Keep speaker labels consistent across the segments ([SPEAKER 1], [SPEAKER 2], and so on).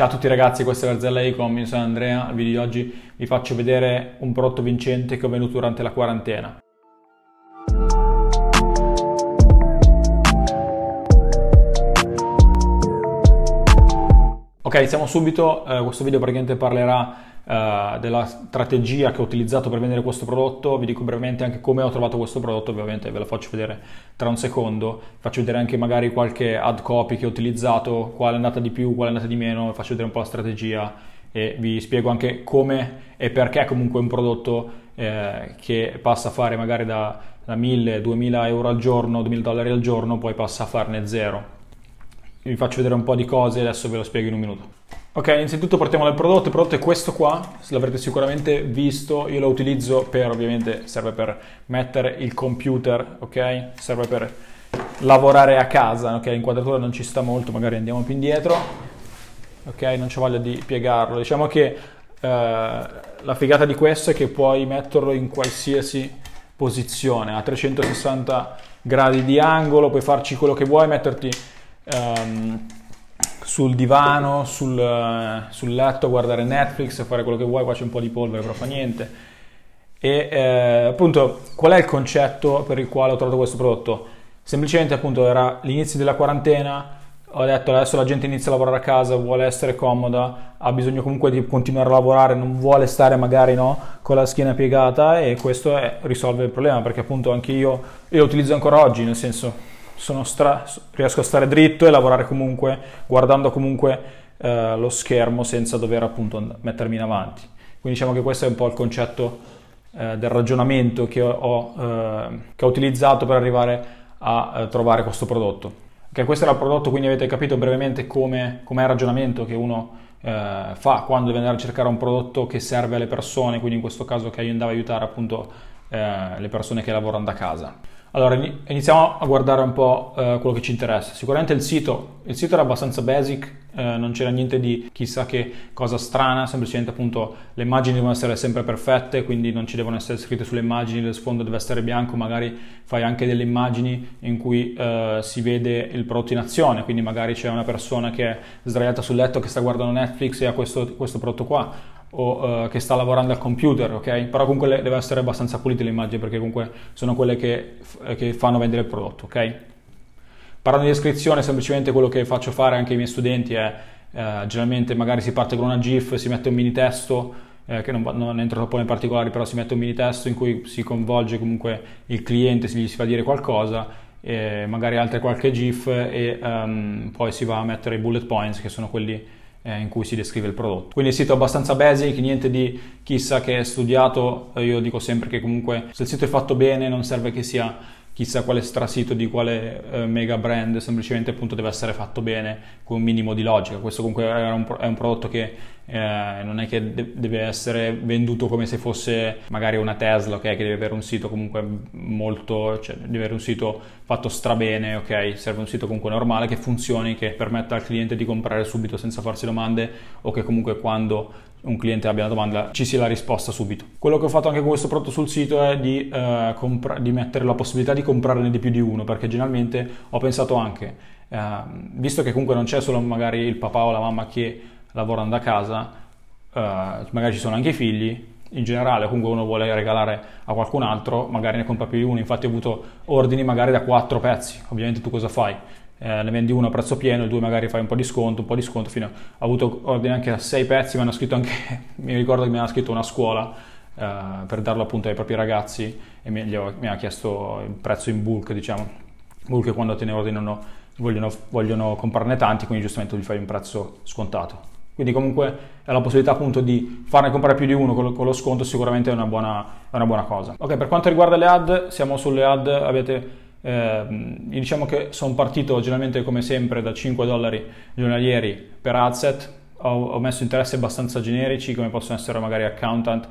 [SPEAKER 1] Ciao a tutti ragazzi, questa è Garzella Ecom, io sono Andrea, nel video di oggi vi faccio vedere un prodotto vincente che ho venduto durante la quarantena. Ok, iniziamo subito, uh, questo video praticamente parlerà uh, della strategia che ho utilizzato per vendere questo prodotto, vi dico brevemente anche come ho trovato questo prodotto, ovviamente ve lo faccio vedere tra un secondo, faccio vedere anche magari qualche ad copy che ho utilizzato, quale è andata di più, quale è andata di meno, faccio vedere un po' la strategia e vi spiego anche come e perché comunque un prodotto eh, che passa a fare magari da, da 1000-2000 euro al giorno, 2000 dollari al giorno, poi passa a farne zero vi faccio vedere un po' di cose e adesso ve lo spiego in un minuto. Ok, innanzitutto partiamo dal prodotto, il prodotto è questo qua, l'avrete sicuramente visto, io lo utilizzo per, ovviamente serve per mettere il computer, ok? Serve per lavorare a casa, ok? L'inquadratura non ci sta molto, magari andiamo più indietro, ok? Non c'è voglia di piegarlo, diciamo che eh, la figata di questo è che puoi metterlo in qualsiasi posizione, a 360 gradi di angolo, puoi farci quello che vuoi, metterti um, sul divano, sul, uh, sul, letto, guardare Netflix, fare quello che vuoi, qua c'è un po' di polvere, però fa niente. E eh, appunto, qual è il concetto per il quale ho trovato questo prodotto? Semplicemente appunto era l'inizio della quarantena, ho detto adesso la gente inizia a lavorare a casa, vuole essere comoda, ha bisogno comunque di continuare a lavorare, non vuole stare magari no, con la schiena piegata e questo è, risolve il problema perché appunto anche io, io lo utilizzo ancora oggi, nel senso stra- riesco a stare dritto e lavorare comunque guardando comunque eh, lo schermo senza dover appunto mettermi in avanti. Quindi diciamo che questo è un po' il concetto eh, del ragionamento che ho, eh, che ho, utilizzato per arrivare a eh, trovare questo prodotto. Okay, questo era il prodotto, quindi avete capito brevemente come, è il ragionamento che uno eh, fa quando deve andare a cercare un prodotto che serve alle persone, quindi in questo caso che io andavo a aiutare appunto eh, le persone che lavorano da casa. Allora, iniziamo a guardare un po' eh, quello che ci interessa. Sicuramente il sito, il sito era abbastanza basic, eh, non c'era niente di chissà che cosa strana, semplicemente appunto le immagini devono essere sempre perfette, quindi non ci devono essere scritte sulle immagini, lo sfondo deve essere bianco, magari fai anche delle immagini in cui eh, si vede il prodotto in azione, quindi magari c'è una persona che è sdraiata sul letto che sta guardando Netflix e ha questo, questo prodotto qua o uh, che sta lavorando al computer, ok? Però comunque le, deve essere abbastanza pulite le immagini perché comunque sono quelle che, che fanno vendere il prodotto, ok? Parlando di descrizione, semplicemente quello che faccio fare anche ai miei studenti è eh, generalmente magari si parte con una GIF, si mette un mini testo, eh, che non, non, entro troppo nei particolari, però si mette un mini testo in cui si coinvolge comunque il cliente, si gli si fa dire qualcosa, eh, magari altre qualche GIF e um, poi si va a mettere i bullet points che sono quelli eh, in cui si descrive il prodotto. Quindi il sito è abbastanza basic, niente di chissà che è studiato, eh, io dico sempre che comunque se il sito è fatto bene non serve che sia chissà quale strasito di quale eh, mega brand, semplicemente appunto deve essere fatto bene con un minimo di logica. Questo comunque è un, è un prodotto che eh, non è che de- deve essere venduto come se fosse magari una Tesla, ok? Che deve avere un sito comunque molto, cioè deve avere un sito fatto strabene, ok? Serve un sito comunque normale che funzioni, che permetta al cliente di comprare subito senza farsi domande o che comunque quando un cliente abbia una domanda ci sia la risposta subito. Quello che ho fatto anche con questo prodotto sul sito è di, uh, compra- di mettere la possibilità di comprarne di più di uno, perché generalmente ho pensato anche, uh, visto che comunque non c'è solo magari il papà o la mamma che lavorano da casa, uh, magari ci sono anche i figli, in generale comunque uno vuole regalare a qualcun altro, magari ne compra più di uno, infatti ho avuto ordini magari da quattro pezzi, ovviamente tu cosa fai? eh, ne vendi uno a prezzo pieno, il due magari fai un po' di sconto, un po' di sconto, fino a, ho avuto ordine anche a sei pezzi, mi hanno scritto anche, mi ricordo che mi hanno scritto una scuola eh, per darlo appunto ai propri ragazzi e mi, ho, mi, ha chiesto il prezzo in bulk, diciamo, bulk quando te ne ordinano vogliono, vogliono comprarne tanti, quindi giustamente gli fai un prezzo scontato. Quindi comunque la possibilità appunto di farne comprare più di uno con lo, con lo sconto sicuramente è una, buona, è una buona cosa. Ok, per quanto riguarda le ad, siamo sulle ad, avete eh, diciamo che sono partito generalmente come sempre da 5 dollari giornalieri per adset, ho, ho, messo interessi abbastanza generici come possono essere magari accountant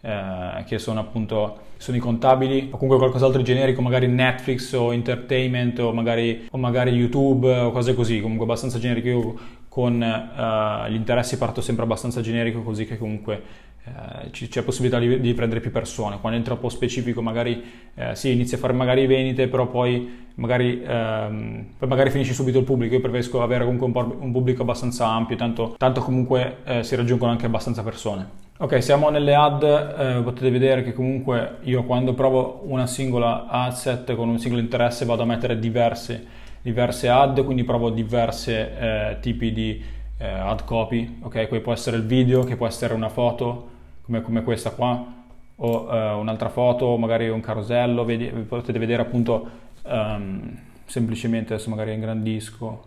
[SPEAKER 1] eh, che sono appunto sono i contabili o comunque qualcos'altro generico magari Netflix o entertainment o magari, o magari YouTube o cose così comunque abbastanza generico io con uh, gli interessi parto sempre abbastanza generico così che comunque eh, c'è possibilità di, di, prendere più persone. Quando è troppo specifico, magari eh, sì, inizi a fare magari vendite, però poi magari, ehm, poi magari finisci subito il pubblico. Io preferisco avere comunque un, un pubblico abbastanza ampio, tanto, tanto comunque eh, si raggiungono anche abbastanza persone. Ok, siamo nelle ad, eh, potete vedere che comunque io quando provo una singola ad set con un singolo interesse vado a mettere diverse, diverse ad, quindi provo diverse eh, tipi di eh, ad copy, ok? Qui può essere il video, che può essere una foto, come, come questa qua, o eh, un'altra foto, magari un carosello, vedi, potete vedere appunto um, semplicemente, adesso magari ingrandisco,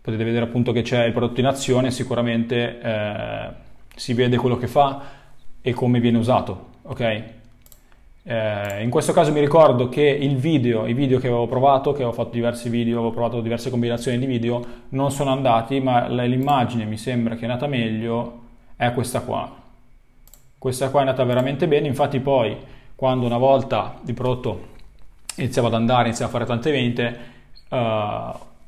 [SPEAKER 1] potete vedere appunto che c'è il prodotto in azione, sicuramente eh, si vede quello che fa e come viene usato, ok? Eh, in questo caso mi ricordo che il video, i video che avevo provato, che avevo fatto diversi video, avevo provato diverse combinazioni di video, non sono andati, ma l'immagine mi sembra che è andata meglio, è questa qua. Questa qua è andata veramente bene, infatti poi quando una volta il prodotto iniziava ad andare, iniziava a fare tante vendite, uh,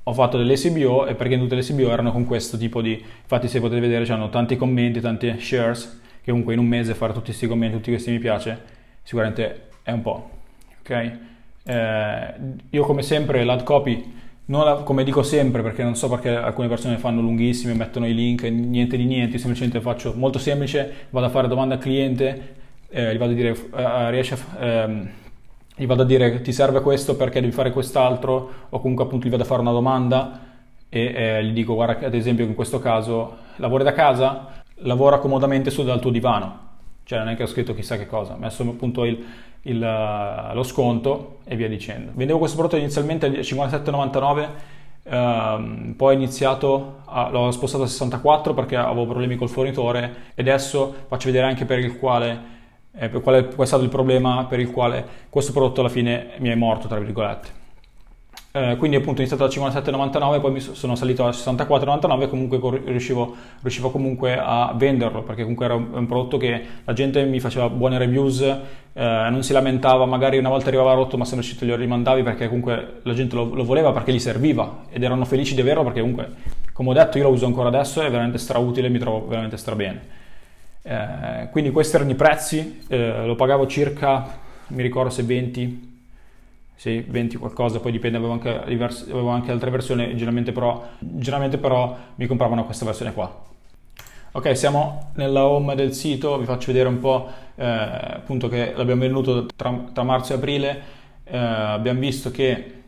[SPEAKER 1] ho fatto delle SBO e perché tutte le SBO erano con questo tipo di... infatti se potete vedere c'hanno tanti commenti, tanti shares, che comunque in un mese fare tutti questi commenti, tutti questi mi piace, sicuramente è un po'. Ok? Eh, io come sempre l'ad copy, la, come dico sempre, perché non so perché alcune persone fanno lunghissime, mettono i link, niente di niente, semplicemente faccio molto semplice, vado a fare domanda al cliente, eh, gli vado a dire, eh, riesce a... Ehm, gli vado a dire ti serve questo perché devi fare quest'altro o comunque appunto gli vado a fare una domanda e eh, gli dico guarda ad esempio in questo caso lavori da casa lavora comodamente su dal tuo divano cioè non è che ho scritto chissà che cosa, ho messo appunto il, il, eh, lo sconto e via dicendo. Vendevo questo prodotto inizialmente a 57,99, ehm, poi ho iniziato, a, l'ho spostato a 64 perché avevo problemi col fornitore e adesso faccio vedere anche per il quale, eh, per quale è stato il problema per il quale questo prodotto alla fine mi è morto, tra virgolette. Eh, quindi appunto ho iniziato da 57,99 poi sono salito a 64,99 e comunque riuscivo, riuscivo, comunque a venderlo perché comunque era un, prodotto che la gente mi faceva buone reviews eh, non si lamentava magari una volta arrivava rotto ma se non uscito glielo rimandavi perché comunque la gente lo, lo, voleva perché gli serviva ed erano felici di averlo perché comunque come ho detto io lo uso ancora adesso è veramente strautile mi trovo veramente strabene. Eh, quindi questi erano i prezzi eh, lo pagavo circa mi ricordo se 20 sì, 20 qualcosa, poi dipende, avevo anche, diverse, avevo anche altre versioni, generalmente però, generalmente però mi compravano questa versione qua. Ok, siamo nella home del sito, vi faccio vedere un po' eh, appunto che l'abbiamo venuto tra, tra marzo e aprile, eh, abbiamo visto che,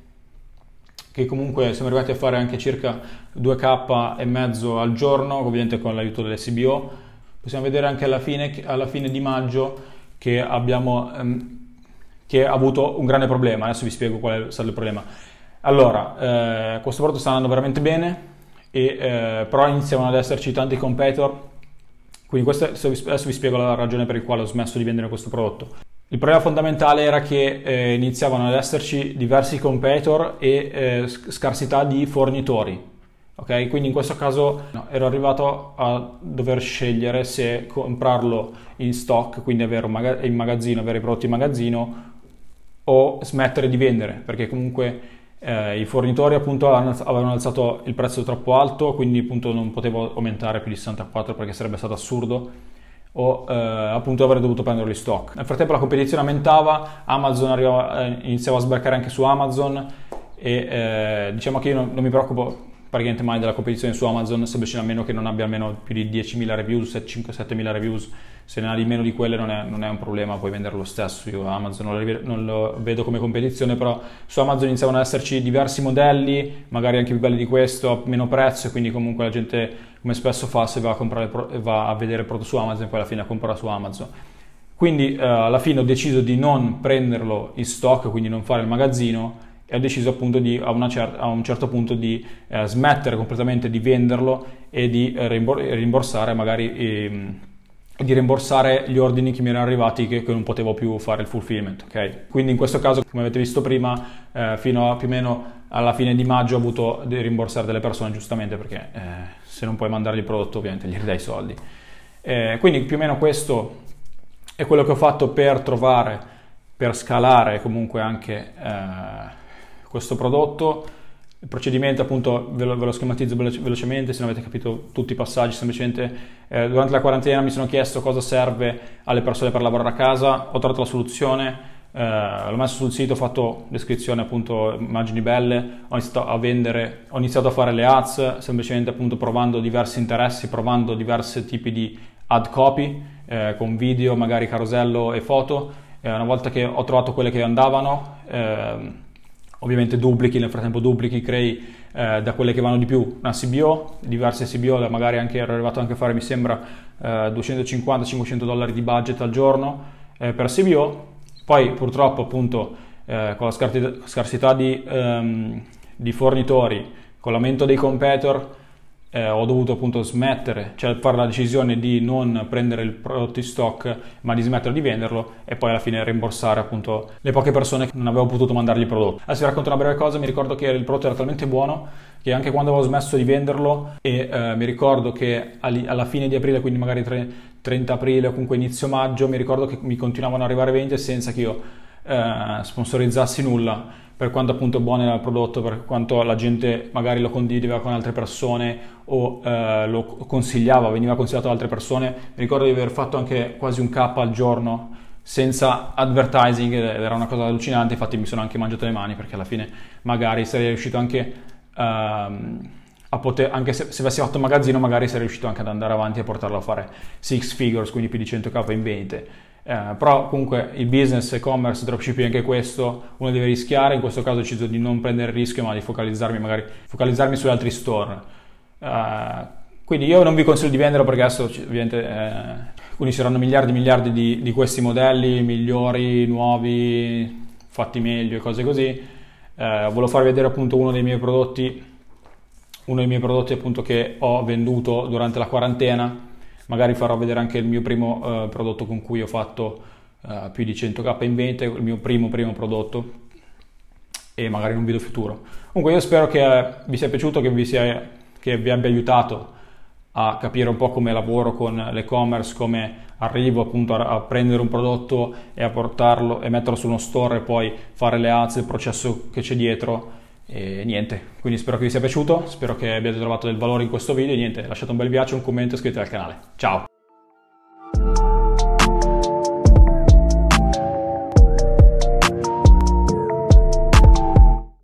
[SPEAKER 1] che, comunque siamo arrivati a fare anche circa 2k e mezzo al giorno, ovviamente con l'aiuto delle CBO. Possiamo vedere anche alla fine, alla fine di maggio che abbiamo ehm, che ha avuto un grande problema. Adesso vi spiego qual è stato il problema. Allora, eh, questo prodotto sta andando veramente bene, e, eh, però iniziano ad esserci tanti competitor. Quindi questo, adesso vi spiego la ragione per la quale ho smesso di vendere questo prodotto. Il problema fondamentale era che eh, iniziavano ad esserci diversi competitor e eh, scarsità di fornitori. Ok, quindi in questo caso no, ero arrivato a dover scegliere se comprarlo in stock, quindi avere maga- in magazzino, avere i prodotti in magazzino o smettere di vendere perché comunque eh, i fornitori appunto avevano alzato il prezzo troppo alto quindi appunto non potevo aumentare più di 64 perché sarebbe stato assurdo o eh, appunto avrei dovuto prendere gli stock. Nel frattempo la competizione aumentava Amazon arrivava, eh, iniziava a sbarcare anche su Amazon e eh, diciamo che io non, non mi preoccupo praticamente mai della competizione su Amazon, semplicemente a meno che non abbia almeno più di 10.000 reviews, 5-7.000 reviews, se ne ha di meno di quelle non è, non è un problema, puoi venderlo lo stesso, io Amazon non lo, vedo come competizione, però su Amazon iniziavano ad esserci diversi modelli, magari anche più belli di questo, a meno prezzo, e quindi comunque la gente, come spesso fa, se va a, comprare, va a vedere il prodotto su Amazon, poi alla fine compra su Amazon. Quindi eh, alla fine ho deciso di non prenderlo in stock, quindi non fare il magazzino, e ho deciso appunto di, a, cer- a un certo punto di eh, smettere completamente di venderlo e di eh, rimborsare magari eh, di rimborsare gli ordini che mi erano arrivati che, che, non potevo più fare il fulfillment ok? Quindi in questo caso come avete visto prima eh, fino a più o meno alla fine di maggio ho avuto di rimborsare delle persone giustamente perché eh, se non puoi mandare il prodotto ovviamente gli ridai i soldi. Eh, quindi più o meno questo è quello che ho fatto per trovare per scalare comunque anche questo prodotto. il procedimento appunto ve lo, ve lo schematizzo veloce, velocemente se non avete capito tutti i passaggi, semplicemente eh, durante la quarantena mi sono chiesto cosa serve alle persone per lavorare a casa, ho trovato la soluzione, eh, l'ho messo sul sito, ho fatto descrizione appunto, immagini belle, ho iniziato a vendere, ho iniziato a fare le ads semplicemente appunto provando diversi interessi, provando diversi tipi di ad copy eh, con video, magari carosello e foto. Eh, una volta che ho trovato quelle che andavano, ehm, ovviamente duplichi, nel frattempo duplichi, crei eh, da quelle che vanno di più. Una CBO, diverse CBO, magari anche, ero arrivato anche a fare mi sembra eh, 250-500 dollari di budget al giorno eh, per CBO, poi purtroppo appunto eh, con la scarsità di, um, di, fornitori, con l'aumento dei competitor, eh, ho dovuto appunto smettere, cioè fare la decisione di non prendere il prodotto in stock, ma di smettere di venderlo e poi alla fine rimborsare appunto le poche persone che non avevo potuto mandargli il prodotto. Adesso vi racconto una breve cosa, mi ricordo che il prodotto era talmente buono che anche quando avevo smesso di venderlo e eh, mi ricordo che alla fine di aprile, quindi magari 30 aprile o comunque inizio maggio, mi ricordo che mi continuavano ad arrivare vendite senza che io eh, sponsorizzassi nulla per quanto appunto buono era il prodotto, per quanto la gente magari lo condivideva con altre persone o eh, lo consigliava, veniva consigliato da altre persone. Mi ricordo di aver fatto anche quasi un K al giorno senza advertising ed era una cosa allucinante, infatti mi sono anche mangiato le mani perché alla fine magari sarei riuscito anche um, a poter, anche se, se, avessi fatto magazzino magari sarei riuscito anche ad andare avanti e portarlo a fare six figures, quindi più di 100k in vendite. Eh, però comunque il business, e-commerce, dropshipping anche questo, uno deve rischiare, in questo caso ho deciso di non prendere il rischio ma di focalizzarmi magari focalizzarmi su altri store. Eh, quindi io non vi consiglio di venderlo perché adesso ovviamente eh, quindi saranno miliardi e miliardi di, di, questi modelli migliori, nuovi, fatti meglio e cose così. Eh, volevo farvi vedere appunto uno dei miei prodotti, uno dei miei prodotti appunto che ho venduto durante la quarantena magari farò vedere anche il mio primo uh, prodotto con cui ho fatto uh, più di 100k in vendita, il mio primo primo prodotto e magari in un video futuro. Comunque io spero che vi sia piaciuto, che vi, sia, che vi abbia aiutato a capire un po' come lavoro con l'e-commerce, come arrivo appunto a, a, prendere un prodotto e a portarlo e metterlo su uno store e poi fare le ads, il processo che c'è dietro e niente, quindi spero che vi sia piaciuto, spero che abbiate trovato del valore in questo video niente, lasciate un bel piace, un commento e iscrivetevi al canale. Ciao!